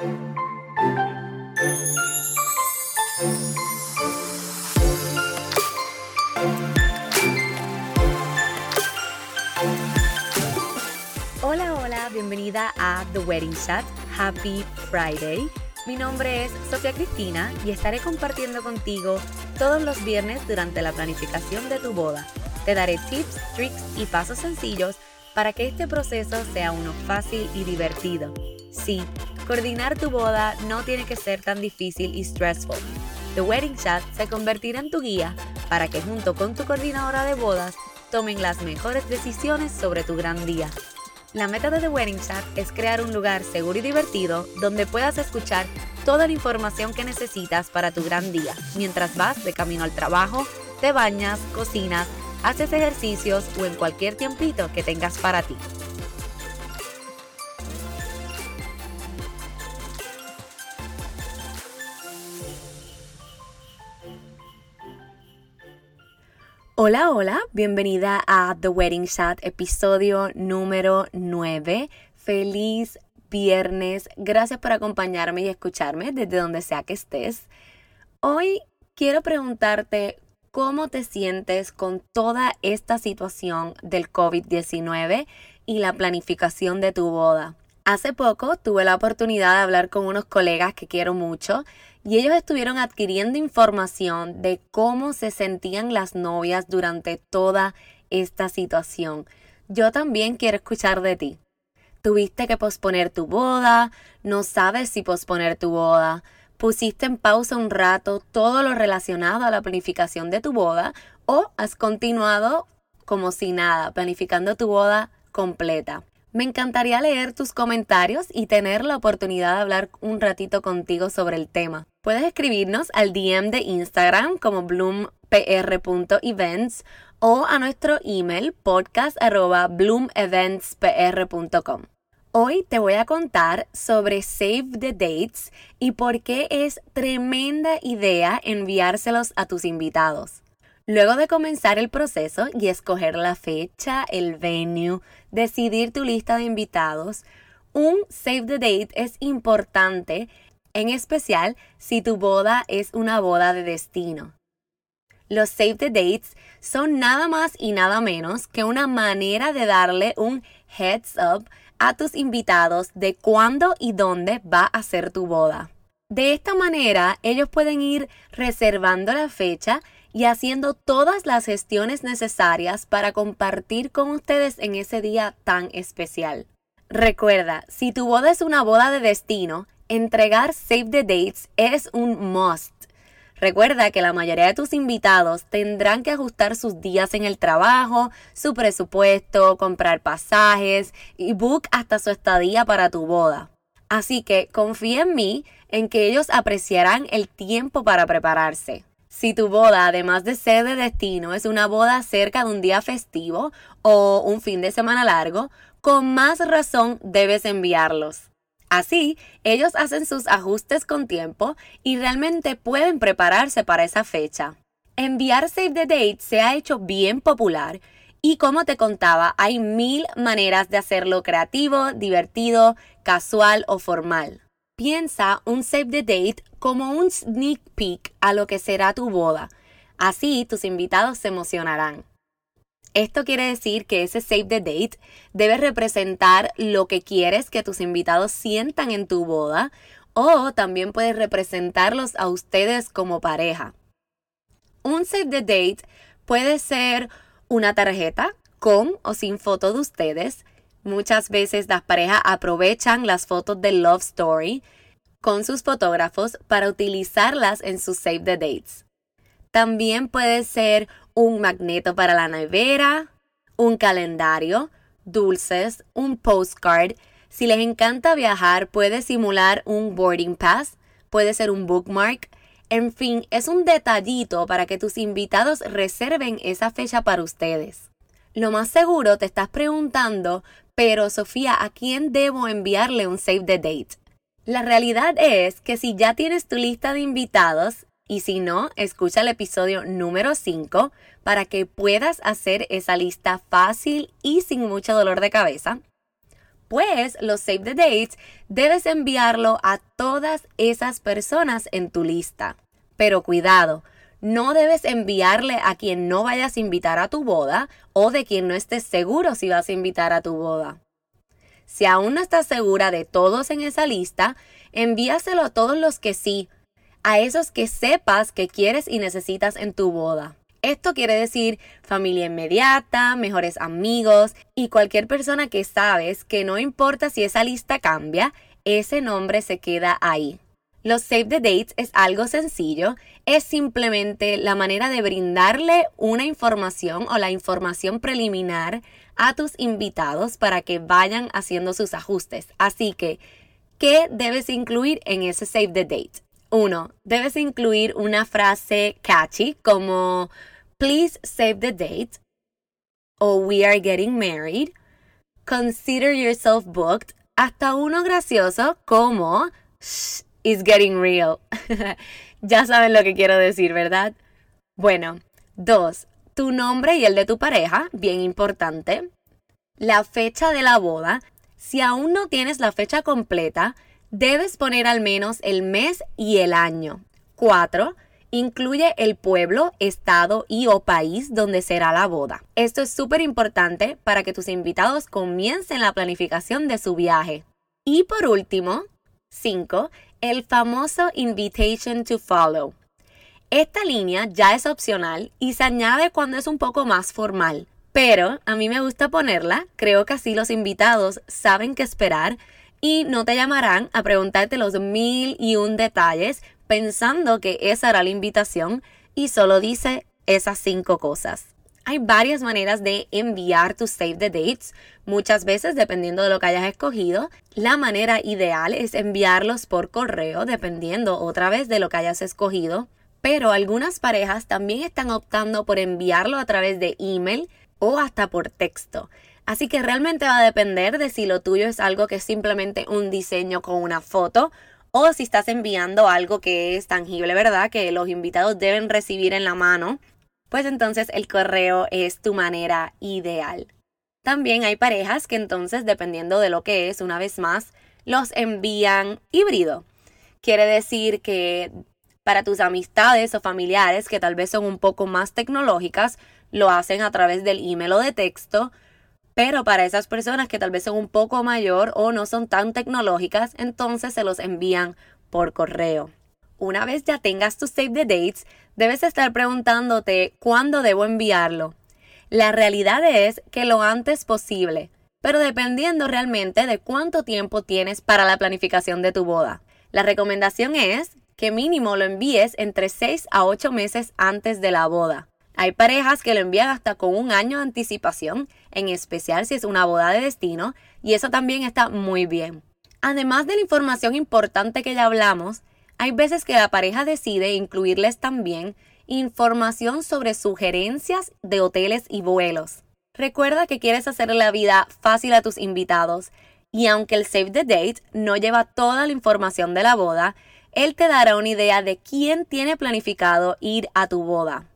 Hola, hola, bienvenida a The Wedding Chat. Happy Friday. Mi nombre es Sofía Cristina y estaré compartiendo contigo todos los viernes durante la planificación de tu boda. Te daré tips, tricks y pasos sencillos para que este proceso sea uno fácil y divertido. Sí, coordinar tu boda no tiene que ser tan difícil y stressful. The Wedding Chat se convertirá en tu guía para que junto con tu coordinadora de bodas tomen las mejores decisiones sobre tu gran día. La meta de The Wedding Chat es crear un lugar seguro y divertido donde puedas escuchar toda la información que necesitas para tu gran día, mientras vas de camino al trabajo, te bañas, cocinas, haces ejercicios o en cualquier tiempito que tengas para ti. Hola, hola, bienvenida a The Wedding Chat, episodio número 9. Feliz viernes, gracias por acompañarme y escucharme desde donde sea que estés. Hoy quiero preguntarte cómo te sientes con toda esta situación del COVID-19 y la planificación de tu boda. Hace poco tuve la oportunidad de hablar con unos colegas que quiero mucho y ellos estuvieron adquiriendo información de cómo se sentían las novias durante toda esta situación. Yo también quiero escuchar de ti. Tuviste que posponer tu boda, no sabes si posponer tu boda, pusiste en pausa un rato todo lo relacionado a la planificación de tu boda o has continuado como si nada, planificando tu boda completa. Me encantaría leer tus comentarios y tener la oportunidad de hablar un ratito contigo sobre el tema. Puedes escribirnos al DM de Instagram como bloompr.events o a nuestro email podcast.bloomeventspr.com. Hoy te voy a contar sobre Save the Dates y por qué es tremenda idea enviárselos a tus invitados. Luego de comenzar el proceso y escoger la fecha, el venue, decidir tu lista de invitados, un Save the Date es importante, en especial si tu boda es una boda de destino. Los Save the Dates son nada más y nada menos que una manera de darle un heads up a tus invitados de cuándo y dónde va a ser tu boda. De esta manera, ellos pueden ir reservando la fecha y haciendo todas las gestiones necesarias para compartir con ustedes en ese día tan especial. Recuerda, si tu boda es una boda de destino, entregar Save the Dates es un must. Recuerda que la mayoría de tus invitados tendrán que ajustar sus días en el trabajo, su presupuesto, comprar pasajes y book hasta su estadía para tu boda. Así que confía en mí en que ellos apreciarán el tiempo para prepararse. Si tu boda, además de ser de destino, es una boda cerca de un día festivo o un fin de semana largo, con más razón debes enviarlos. Así, ellos hacen sus ajustes con tiempo y realmente pueden prepararse para esa fecha. Enviar Save the Date se ha hecho bien popular y como te contaba, hay mil maneras de hacerlo creativo, divertido, casual o formal. Piensa un Save the Date como un sneak peek a lo que será tu boda. Así tus invitados se emocionarán. Esto quiere decir que ese save the date debe representar lo que quieres que tus invitados sientan en tu boda o también puedes representarlos a ustedes como pareja. Un save the date puede ser una tarjeta con o sin foto de ustedes. Muchas veces las parejas aprovechan las fotos de Love Story con sus fotógrafos para utilizarlas en sus save the dates. También puede ser un magneto para la nevera, un calendario, dulces, un postcard. Si les encanta viajar, puede simular un boarding pass, puede ser un bookmark. En fin, es un detallito para que tus invitados reserven esa fecha para ustedes. Lo más seguro te estás preguntando, pero Sofía, ¿a quién debo enviarle un save the date? La realidad es que si ya tienes tu lista de invitados, y si no, escucha el episodio número 5 para que puedas hacer esa lista fácil y sin mucho dolor de cabeza. pues los save the dates debes enviarlo a todas esas personas en tu lista. Pero cuidado, no debes enviarle a quien no vayas a invitar a tu boda o de quien no estés seguro si vas a invitar a tu boda. Si aún no estás segura de todos en esa lista, envíaselo a todos los que sí, a esos que sepas que quieres y necesitas en tu boda. Esto quiere decir familia inmediata, mejores amigos y cualquier persona que sabes que no importa si esa lista cambia, ese nombre se queda ahí. Los Save the Dates es algo sencillo, es simplemente la manera de brindarle una información o la información preliminar a tus invitados para que vayan haciendo sus ajustes. Así que, ¿qué debes incluir en ese Save the Date? Uno, debes incluir una frase catchy como Please save the date o We are getting married. Consider yourself booked. Hasta uno gracioso como Shh, it's getting real. ya saben lo que quiero decir, ¿verdad? Bueno, dos, tu nombre y el de tu pareja, bien importante. La fecha de la boda. Si aún no tienes la fecha completa, Debes poner al menos el mes y el año. 4. Incluye el pueblo, estado y o país donde será la boda. Esto es súper importante para que tus invitados comiencen la planificación de su viaje. Y por último, 5. El famoso invitation to follow. Esta línea ya es opcional y se añade cuando es un poco más formal. Pero a mí me gusta ponerla, creo que así los invitados saben qué esperar y no te llamarán a preguntarte los mil y un detalles pensando que esa era la invitación y solo dice esas cinco cosas. Hay varias maneras de enviar tus save the dates. Muchas veces, dependiendo de lo que hayas escogido, la manera ideal es enviarlos por correo, dependiendo otra vez de lo que hayas escogido. Pero algunas parejas también están optando por enviarlo a través de email o hasta por texto. Así que realmente va a depender de si lo tuyo es algo que es simplemente un diseño con una foto o si estás enviando algo que es tangible, ¿verdad? Que los invitados deben recibir en la mano. Pues entonces el correo es tu manera ideal. También hay parejas que entonces, dependiendo de lo que es, una vez más, los envían híbrido. Quiere decir que para tus amistades o familiares que tal vez son un poco más tecnológicas, lo hacen a través del email o de texto pero para esas personas que tal vez son un poco mayor o no son tan tecnológicas, entonces se los envían por correo. Una vez ya tengas tu save the dates, debes estar preguntándote cuándo debo enviarlo. La realidad es que lo antes posible, pero dependiendo realmente de cuánto tiempo tienes para la planificación de tu boda. La recomendación es que mínimo lo envíes entre 6 a 8 meses antes de la boda. Hay parejas que lo envían hasta con un año de anticipación, en especial si es una boda de destino, y eso también está muy bien. Además de la información importante que ya hablamos, hay veces que la pareja decide incluirles también información sobre sugerencias de hoteles y vuelos. Recuerda que quieres hacer la vida fácil a tus invitados y aunque el Save the Date no lleva toda la información de la boda, él te dará una idea de quién tiene planificado ir a tu boda.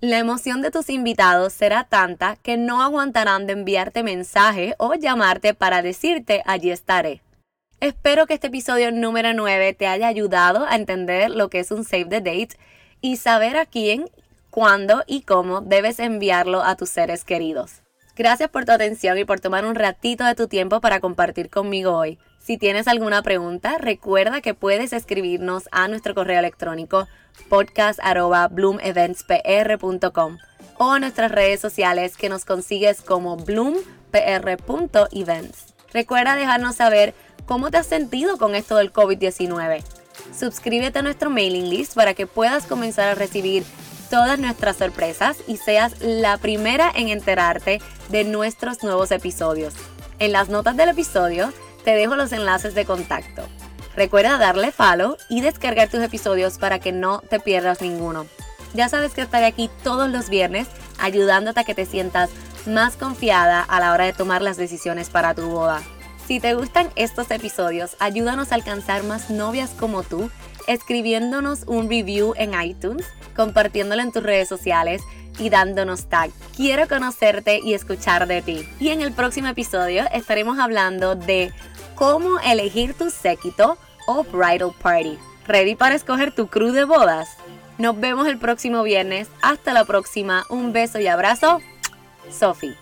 La emoción de tus invitados será tanta que no aguantarán de enviarte mensaje o llamarte para decirte allí estaré. Espero que este episodio número 9 te haya ayudado a entender lo que es un save the date y saber a quién, cuándo y cómo debes enviarlo a tus seres queridos. Gracias por tu atención y por tomar un ratito de tu tiempo para compartir conmigo hoy. Si tienes alguna pregunta, recuerda que puedes escribirnos a nuestro correo electrónico podcast.bloomeventspr.com o a nuestras redes sociales que nos consigues como bloompr.events. Recuerda dejarnos saber cómo te has sentido con esto del COVID-19. Suscríbete a nuestro mailing list para que puedas comenzar a recibir todas nuestras sorpresas y seas la primera en enterarte de nuestros nuevos episodios. En las notas del episodio te dejo los enlaces de contacto. Recuerda darle follow y descargar tus episodios para que no te pierdas ninguno. Ya sabes que estaré aquí todos los viernes ayudándote a que te sientas más confiada a la hora de tomar las decisiones para tu boda. Si te gustan estos episodios, ayúdanos a alcanzar más novias como tú, escribiéndonos un review en iTunes, compartiéndolo en tus redes sociales y dándonos tag. Quiero conocerte y escuchar de ti. Y en el próximo episodio estaremos hablando de cómo elegir tu séquito o bridal party. ¿Ready para escoger tu crew de bodas? Nos vemos el próximo viernes. Hasta la próxima. Un beso y abrazo. Sophie.